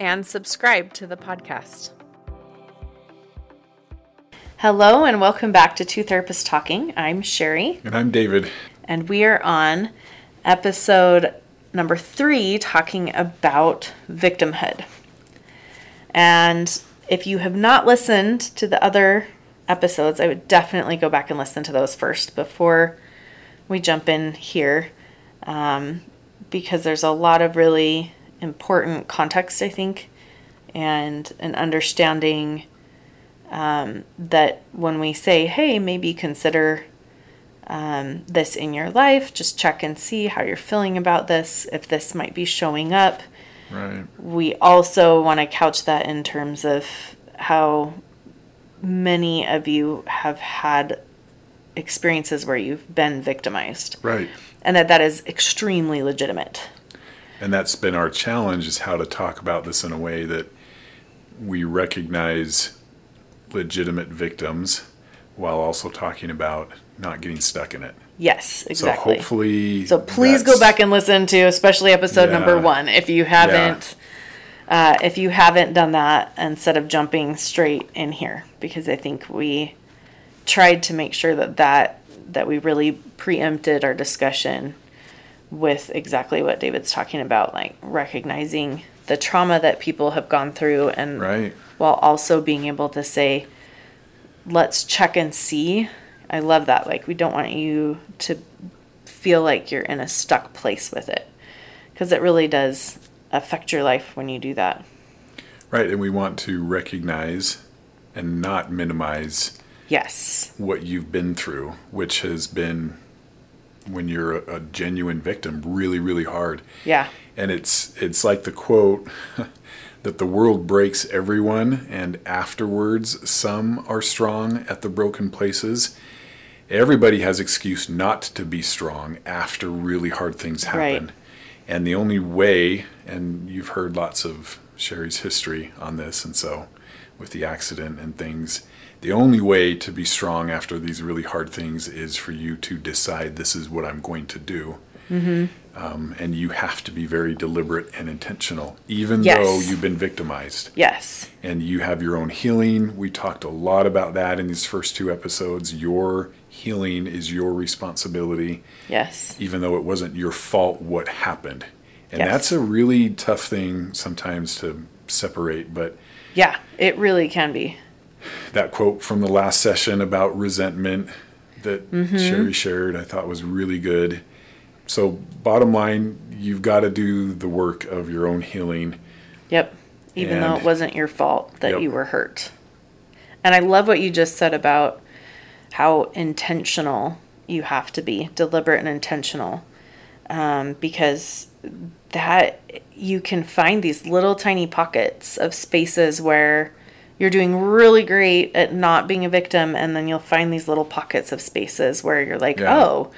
and subscribe to the podcast. Hello, and welcome back to Two Therapists Talking. I'm Sherie, And I'm David. and we are on episode number three talking about victimhood. And if you have not listened to the other episodes, I would definitely go back and listen to those first before we jump in here um, because there's a lot of really important context, I think, and an understanding um, that when we say, hey, maybe consider um, this in your life, just check and see how you're feeling about this, if this might be showing up. Right. We also want to couch that in terms of how many of you have had experiences where you've been victimized Right. and that that is extremely legitimate. And that's been our challenge is how to talk about this in a way that we recognize legitimate victims while also talking about not getting stuck in it. Yes, exactly. So hopefully So please go back and listen to especially episode Yeah. number one if you haven't uh, if you haven't done that instead of jumping straight in here because I think we tried to make sure that that that we really preempted our discussion with exactly what David's talking about like recognizing the trauma that people have gone through and Right. while also being able to say let's check and see i love that like we don't want you to feel like you're in a stuck place with it because it really does affect your life when you do that Right. And we want to recognize and not minimize yes what you've been through, which has been when you're a, a genuine victim, really, really hard. yeah And it's it's like the quote that the world breaks everyone and afterwards some are strong at the broken places. Everybody has excuse not to be strong after really hard things happen. Right. And the only way and you've heard lots of Sherie's history on this and so with the accident and things the only way to be strong after these really hard things is for you to decide this is what I'm going to do um, and you have to be very deliberate and intentional, even Yes. though you've been victimized. yes And you have your own healing. We talked a lot about that in these first two episodes. Your healing is your responsibility, yes even though it wasn't your fault what happened. And Yes. that's a really tough thing sometimes to separate. But yeah it really can be that quote from the last session about resentment that Mm-hmm. Sherie shared, I thought was really good. So, bottom line, you've got to do the work of your own healing. Yep. Even though it wasn't your fault that Yep. you were hurt. And I love what you just said about how intentional you have to be, deliberate and intentional. Um, because that you can find these little tiny pockets of spaces where you're doing really great at not being a victim, and then you'll find these little pockets of spaces where you're like, Yeah. oh,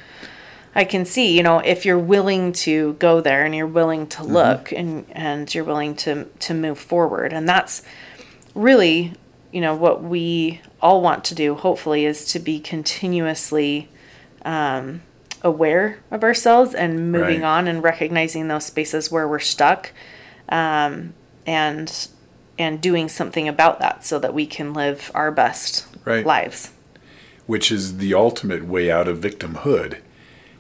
I can see, you know, if you're willing to go there and you're willing to look and and you're willing to to move forward. And that's really, you know, what we all want to do hopefully is to be continuously um aware of ourselves and moving Right. on and recognizing those spaces where we're stuck um and and doing something about that so that we can live our best Right. lives. which is the ultimate way out of victimhood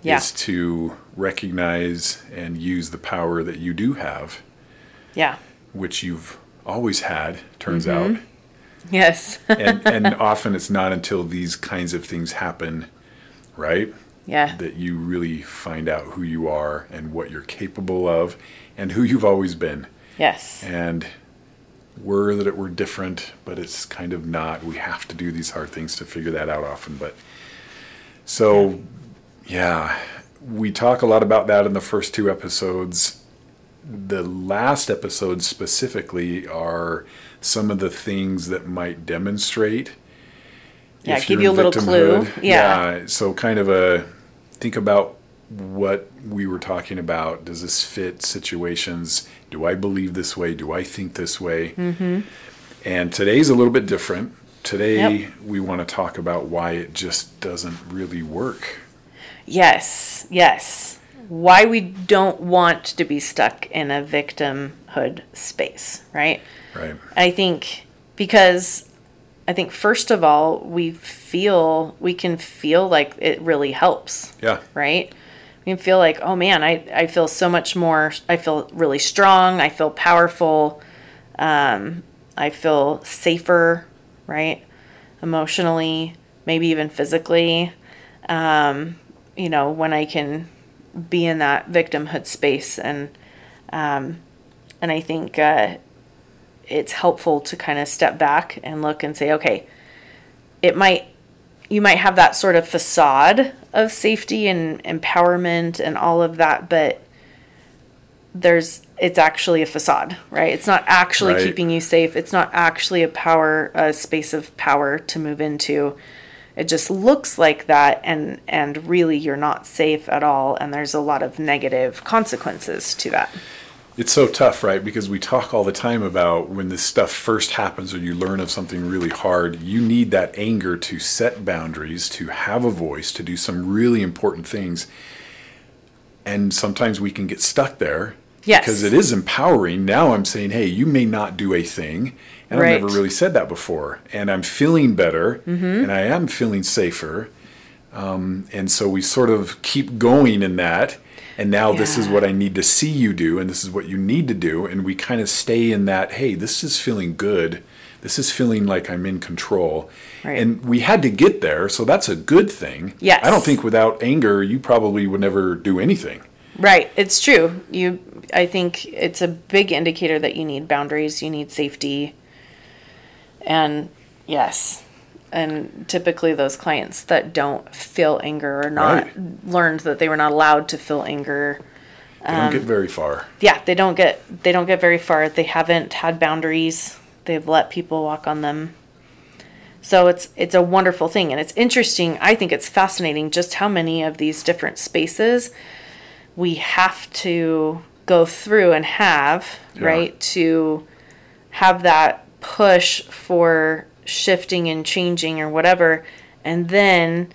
Yeah. is to recognize and use the power that you do have Yeah. which you've always had turns Mm-hmm. out Yes. and and often it's not until these kinds of things happen right yeah. that you really find out who you are and what you're capable of and who you've always been Yes. and were that it were different, but it's kind of not. We have to do these hard things to figure that out often. But so, yeah, we talk a lot about that in the first two episodes. the last episode specifically are some of the things that might demonstrate. Yeah, give you a little clue. victimhood. Yeah. So kind of a think about what we were talking about. Does this fit situations? Do I believe this way? Do I think this way? Mm-hmm. And today's a little bit different. Today Yep. we want to talk about why it just doesn't really work. Yes, yes. Why we don't want to be stuck in a victimhood space, right? Right. I think because I think first of all, we feel we can feel like it really helps, Yeah. right? We can feel like, oh man, I, I feel so much more I feel really strong, I feel powerful, um, I feel safer, right? Emotionally, maybe even physically. Um, you know, when I can be in that victimhood space and um, and I think uh, it's helpful to kind of step back and look and say, okay, it might, you might have that sort of facade of safety and empowerment and all of that, but there's, it's actually a facade, right? It's not actually Right. keeping you safe. It's not actually a power, a space of power to move into. It just looks like that, and and really you're not safe at all, and there's a lot of negative consequences to that. It's so tough, right? Because we talk all the time about when this stuff first happens or you learn of something really hard, you need that anger to set boundaries, to have a voice, to do some really important things. And sometimes we can get stuck there Yes. because it is empowering. Now I'm saying, hey, you may not do a thing. And I've never really said that before. And I'm feeling better Mm-hmm. and I am feeling safer. Um, and so we sort of keep going in that. And now this is what I need to see you do, and this is what you need to do. And we kind of stay in that, hey, this is feeling good. This is feeling like I'm in control. Right. And we had to get there, so that's a good thing. Yes. I don't think without anger, you probably would never do anything. Right, it's true. You I think it's a big indicator that you need boundaries, you need safety. And yes. And typically those clients that don't feel anger or not Right. learned that they were not allowed to feel anger. They Um, don't get very far. Yeah, they don't get they don't get very far. They haven't had boundaries. They've let people walk on them. So it's it's a wonderful thing and it's interesting. I think it's fascinating just how many of these different spaces we have to go through and have, Yeah. right? To have that push for shifting and changing or whatever and then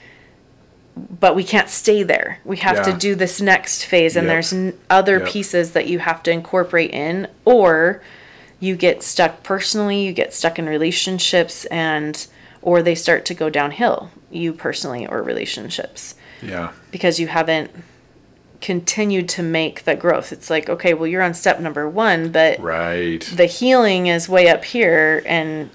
but we can't stay there. We have to do this next phase and Yep. there's n- other Yep. pieces that you have to incorporate in or you get stuck personally, you get stuck in relationships and or they start to go downhill, you personally or relationships Yeah. because you haven't continued to make the growth. It's like, okay, well you're on step number 1, but Right. the healing is way up here and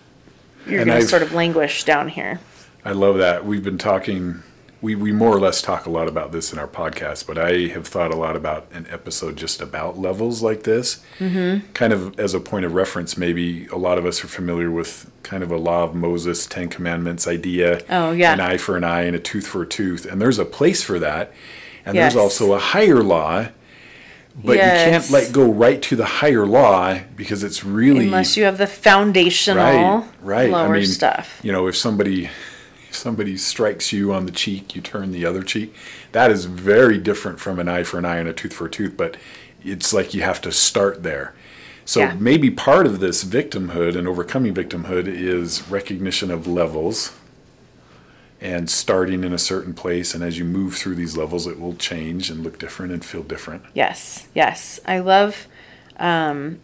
you're And going to sort of languish down here. I love that. We've been talking, we, we more or less talk a lot about this in our podcast, but I have thought a lot about an episode just about levels like this. Mm-hmm. Kind of as a point of reference, maybe a lot of us are familiar with kind of a law of Moses, Ten Commandments idea. Oh, yeah. An eye for an eye and a tooth for a tooth. And there's a place for that. And Yes. there's also a higher law. But you can't like go right to the higher law because it's really Unless you have the foundational right, right. lower I mean, stuff. You know, if somebody if somebody strikes you on the cheek, you turn the other cheek. That is very different from an eye for an eye and a tooth for a tooth, but it's like you have to start there. So Yeah. maybe part of this victimhood and overcoming victimhood is recognition of levels and starting in a certain place and as you move through these levels it will change and look different and feel different. Yes, yes. I love um,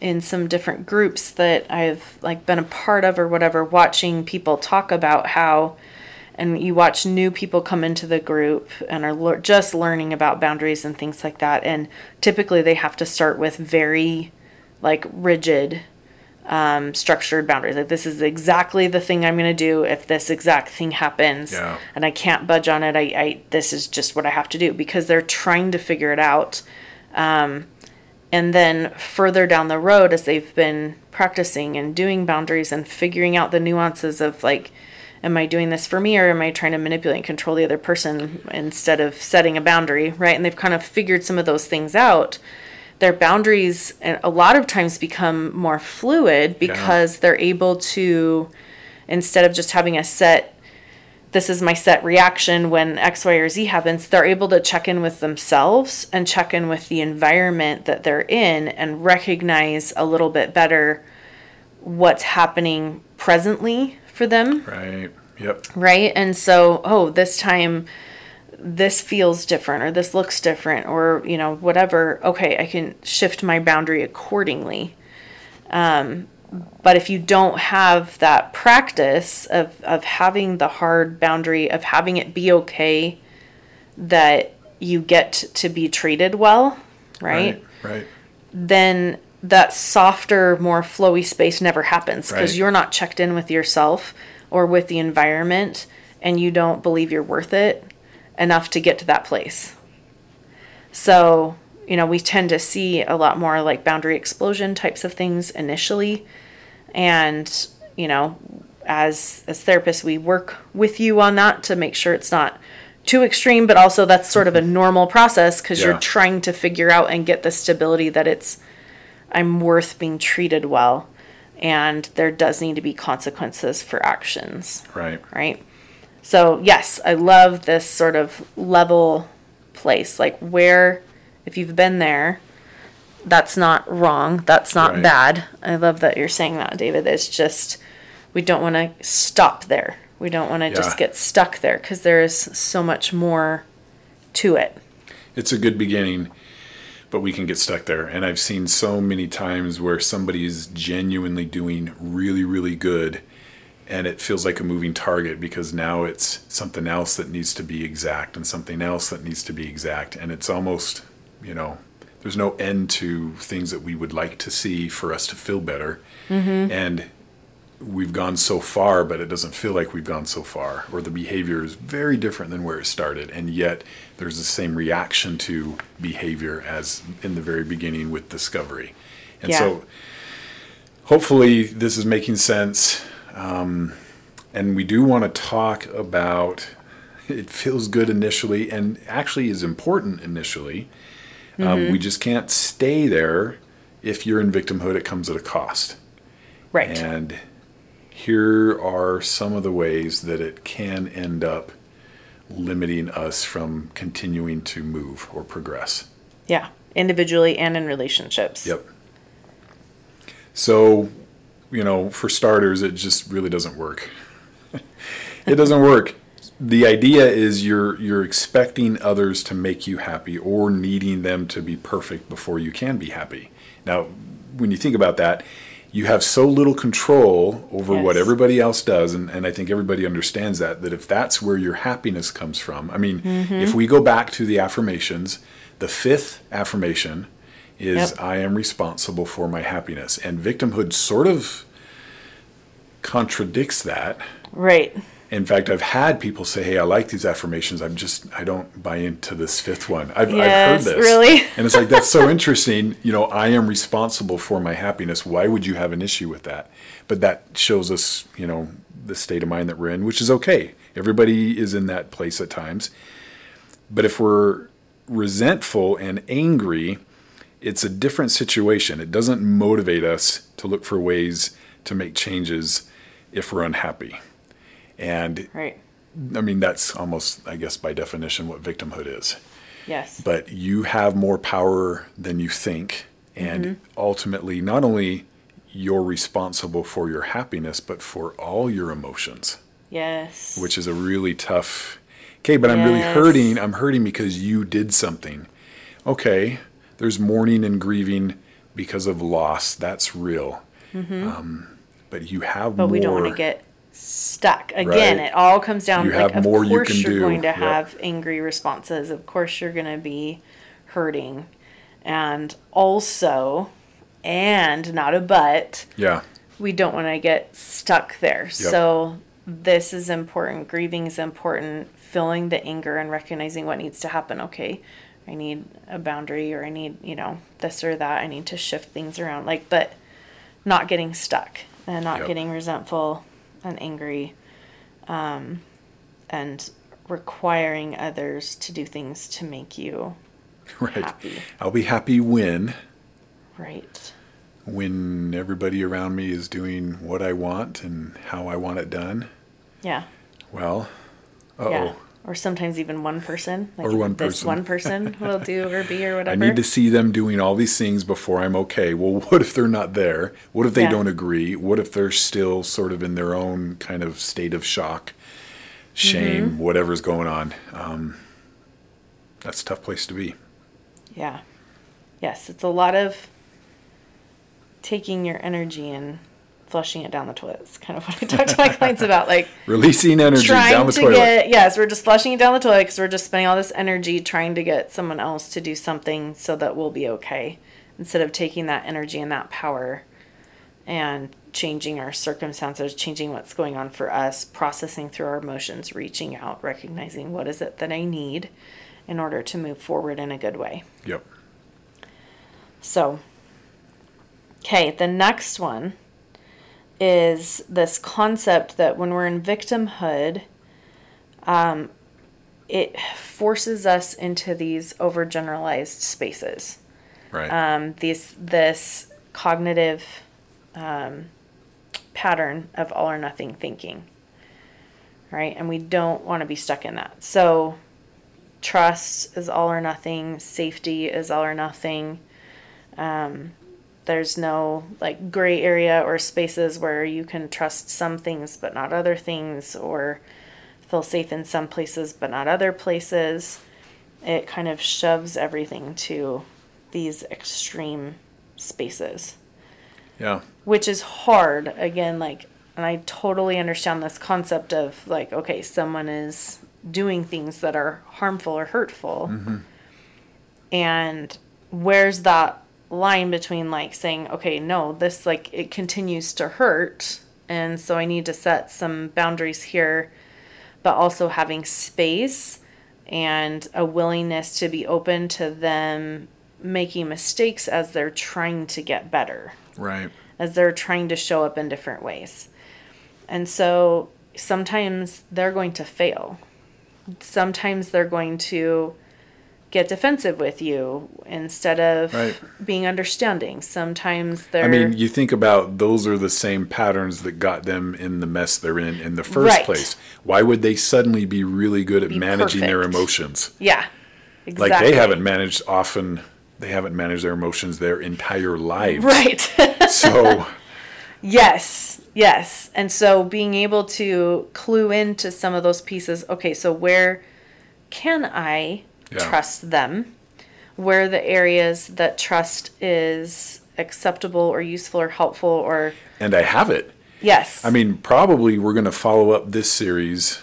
in some different groups that I've like been a part of or whatever, watching people talk about how, and you watch new people come into the group and are lear- just learning about boundaries and things like that, and typically they have to start with very like rigid um, structured boundaries. Like this is exactly the thing I'm going to do if this exact thing happens, Yeah. and I can't budge on it. I, I this is just what I have to do because they're trying to figure it out. Um, and then further down the road, as they've been practicing and doing boundaries and figuring out the nuances of like, am I doing this for me or am I trying to manipulate and control the other person instead of setting a boundary, right? And they've kind of figured some of those things out their boundaries and a lot of times become more fluid because they're able to instead of just having a set this is my set reaction when X, Y, or Z happens, they're able to check in with themselves and check in with the environment that they're in and recognize a little bit better what's happening presently for them. Right. Yep. Right. And so, oh, this time this feels different or this looks different or, you know, whatever. Okay, I can shift my boundary accordingly. Um, but if you don't have that practice of, of having the hard boundary, of having it be okay that you get to be treated well, right? Right. right. Then that softer, more flowy space never happens because Right. you're not checked in with yourself or with the environment and you don't believe you're worth it enough to get to that place. So, you know, we tend to see a lot more like boundary explosion types of things initially. And, you know, as as therapists, we work with you on that to make sure it's not too extreme, but also that's sort of a mm-hmm. normal process because Yeah. you're trying to figure out and get the stability that it's I'm worth being treated well and there does need to be consequences for actions Right. right? So, yes, I love this sort of level place, like where, if you've been there, that's not wrong, that's not Right. bad. I love that you're saying that, David. It's just, we don't want to stop there. We don't want to Yeah. just get stuck there because there is so much more to it. It's a good beginning, but we can get stuck there. And I've seen so many times where somebody is genuinely doing really, really good, and it feels like a moving target because now it's something else that needs to be exact and something else that needs to be exact. And it's almost, you know, there's no end to things that we would like to see for us to feel better. Mm-hmm. And we've gone so far, but it doesn't feel like we've gone so far, or the behavior is very different than where it started, and yet there's the same reaction to behavior as in the very beginning with discovery. And Yeah. so, hopefully, this is making sense. Um, and we do want to talk about it feels good initially and actually is important initially. Um, we just can't stay there. If you're in victimhood, it comes at a cost. Right. And here are some of the ways that it can end up limiting us from continuing to move or progress. yeah. Individually and in relationships. Yep. So, you know, for starters, it just really doesn't work. it doesn't work. The idea is you're you're expecting others to make you happy or needing them to be perfect before you can be happy. Now, when you think about that, you have so little control over what everybody else does, and, and I think everybody understands that, that if that's where your happiness comes from, I mean, mm-hmm. if we go back to the affirmations, the fifth affirmation is Yep. I am responsible for my happiness. And victimhood sort of contradicts that. Right. In fact, I've had people say, "Hey, I like these affirmations. I'm just I don't buy into this fifth one." I've, Yes, I've heard this, really? and it's like that's so interesting. You know, I am responsible for my happiness. Why would you have an issue with that? But that shows us, you know, the state of mind that we're in, which is okay. Everybody is in that place at times. But if we're resentful and angry, it's a different situation. It doesn't motivate us to look for ways to make changes if we're unhappy. And Right. I mean, that's almost, I guess, by definition, what victimhood is. Yes. But you have more power than you think. And mm-hmm. ultimately, not only you're responsible for your happiness, but for all your emotions, yes. which is a really tough. Okay, but I'm really hurting. I'm hurting because you did something. Okay, there's mourning and grieving because of loss. That's real. Um, but you have Mm-hmm. but more. we don't want to get stuck again Right. it all comes down You like have of more you course you're do. going to Yep. have angry responses of course you're going to be hurting and also and not a but Yeah, we don't want to get stuck there so this is important grieving is important feeling the anger and recognizing what needs to happen okay i need a boundary or i need you know this or that i need to shift things around like but not getting stuck and not Yep. getting resentful and angry um, and requiring others to do things to make you Right. happy. I'll be happy when Right. when everybody around me is doing what I want and how I want it done. Yeah. Well, uh Yeah. Or sometimes even one person. Like Or one this person. one person will do or be or whatever. I need to see them doing all these things before I'm okay. Well, what if they're not there? What if they Yeah. don't agree? What if they're still sort of in their own kind of state of shock, shame, Mm-hmm. whatever's going on? Um, that's a tough place to be. Yeah. Yes, it's a lot of taking your energy and flushing it down the toilet. It's kind of what I talk to my clients about. Like Releasing energy trying down the to toilet. get, yes, we're just flushing it down the toilet because we're just spending all this energy trying to get someone else to do something so that we'll be okay instead of taking that energy and that power and changing our circumstances, changing what's going on for us, processing through our emotions, reaching out, recognizing what is it that I need in order to move forward in a good way. Yep. So, okay, the next one is this concept that when we're in victimhood, um, it forces us into these overgeneralized spaces. Right. Um, these this cognitive um, pattern of all or nothing thinking, right? And we don't want to be stuck in that. So, trust is all or nothing. Safety is all or nothing. Um, there's no like gray area or spaces where you can trust some things but not other things, or feel safe in some places but not other places. It kind of shoves everything to these extreme spaces yeah. which is hard again like and i totally understand this concept of like okay someone is doing things that are harmful or hurtful mm-hmm. and where's that line between like saying okay no this like it continues to hurt and so i need to set some boundaries here but also having space and a willingness to be open to them making mistakes as they're trying to get better Right. as they're trying to show up in different ways. And so sometimes they're going to fail. Sometimes they're going to get defensive with you instead of Right. being understanding. Sometimes they're I mean, you think about those are the same patterns that got them in the mess they're in in the first Right. place. Why would they suddenly be really good at Be managing their emotions? yeah. Exactly. Like they haven't managed often. They haven't managed their emotions their entire lives. Right. So Yes, yes. And so being able to clue into some of those pieces, okay, so where can I Yeah. trust them? Where the areas that trust is acceptable or useful or helpful or and I have it. yes. I mean, probably we're going to follow up this series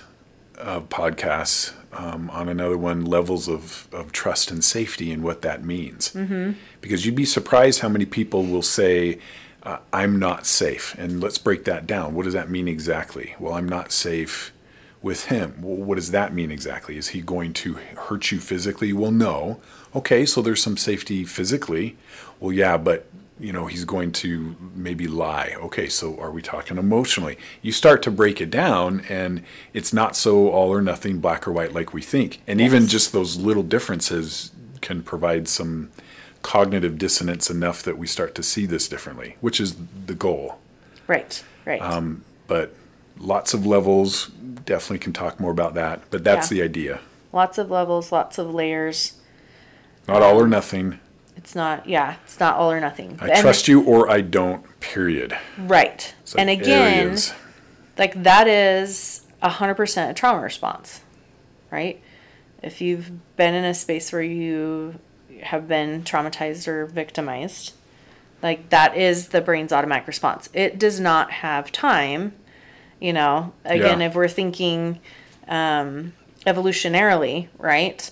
of podcasts um, on another one levels of, of trust and safety and what that means. Mm-hmm. Because you'd be surprised how many people will say, uh, I'm not safe. And let's break that down. What does that mean exactly? Well, I'm not safe with him. Well, what does that mean exactly? Is he going to hurt you physically? Well, no. Okay, so there's some safety physically. Well, yeah, but you know, he's going to maybe lie. Okay, so are we talking emotionally? You start to break it down and it's not so all or nothing black or white like we think. And even just those little differences can provide some cognitive dissonance enough that we start to see this differently, which is the goal. right, right. Um, But lots of levels, definitely can talk more about that. But that's Yeah. the idea. lots of levels, lots of layers. Not all or nothing. It's not, yeah, it's not all or nothing. I trust you or I don't, period. Right. Like and again, areas. like that is a hundred percent a trauma response, right? If you've been in a space where you have been traumatized or victimized, like that is the brain's automatic response. It does not have time, you know. Again, Yeah. if we're thinking um, evolutionarily, right?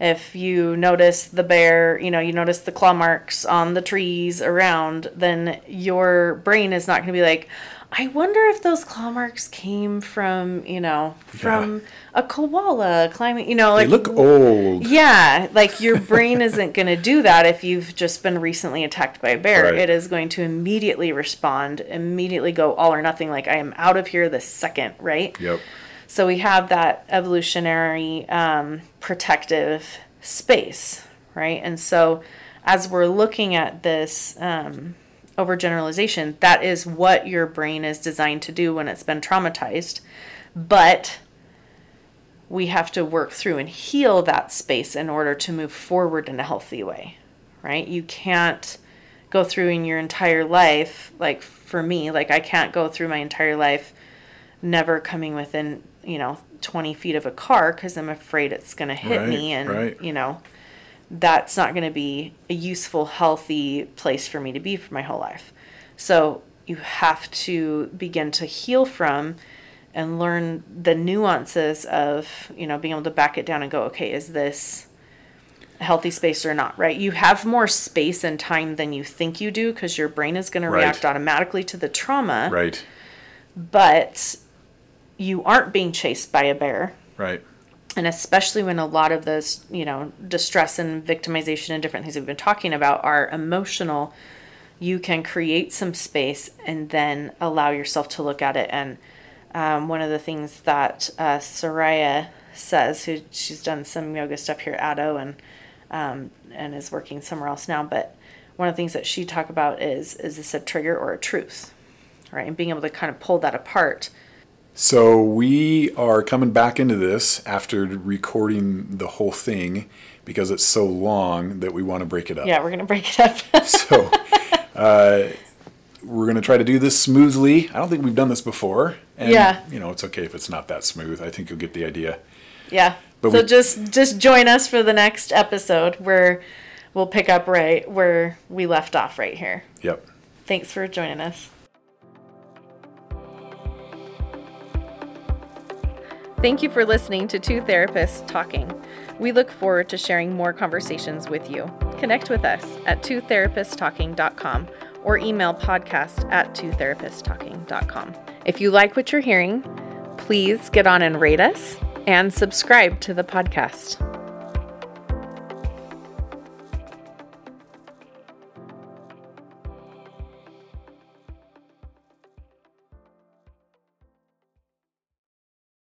If you notice the bear, you know, you notice the claw marks on the trees around, then your brain is not going to be like, I wonder if those claw marks came from, you know, from a koala climbing, you know, like. They look old. yeah, like your brain isn't going to do that if you've just been recently attacked by a bear. Right. It is going to immediately respond, immediately go all or nothing, like I am out of here this second, right? Yep. So we have that evolutionary um, protective space, right? And so, as we're looking at this um, overgeneralization, that is what your brain is designed to do when it's been traumatized. But we have to work through and heal that space in order to move forward in a healthy way, right? You can't go through in your entire life, like for me, like I can't go through my entire life never coming within, you know, 20 feet of a car because I'm afraid it's going to hit Right, me. And, right. you know, that's not going to be a useful, healthy place for me to be for my whole life. So you have to begin to heal from and learn the nuances of, you know, being able to back it down and go, okay, is this a healthy space or not, right? You have more space and time than you think you do because your brain is going to react automatically to the trauma, Right. but you aren't being chased by a bear Right. And especially when a lot of those you know distress and victimization and different things we've been talking about are emotional you can create some space and then allow yourself to look at it. And um, one of the things that uh, soraya says who she's done some yoga stuff here at addo and um, and is working somewhere else now but one of the things that she talked about is is this a trigger or a truth right? And being able to kind of pull that apart So we are coming back into this after recording the whole thing because it's so long that we want to break it up. yeah we're gonna break it up So uh, we're going to try to do this smoothly. I don't think we've done this before. And, Yeah. You know, it's okay if it's not that smooth. I think you'll get the idea. Yeah. But so we- just just join us for the next episode where we'll pick up right where we left off right here. Yep. Thanks for joining us. Thank you for listening to Two Therapists Talking. We look forward to sharing more conversations with you. Connect with us at twotherapisttalking.com or email podcast at twotherapisttalking.com. If you like what you're hearing, please get on and rate us and subscribe to the podcast.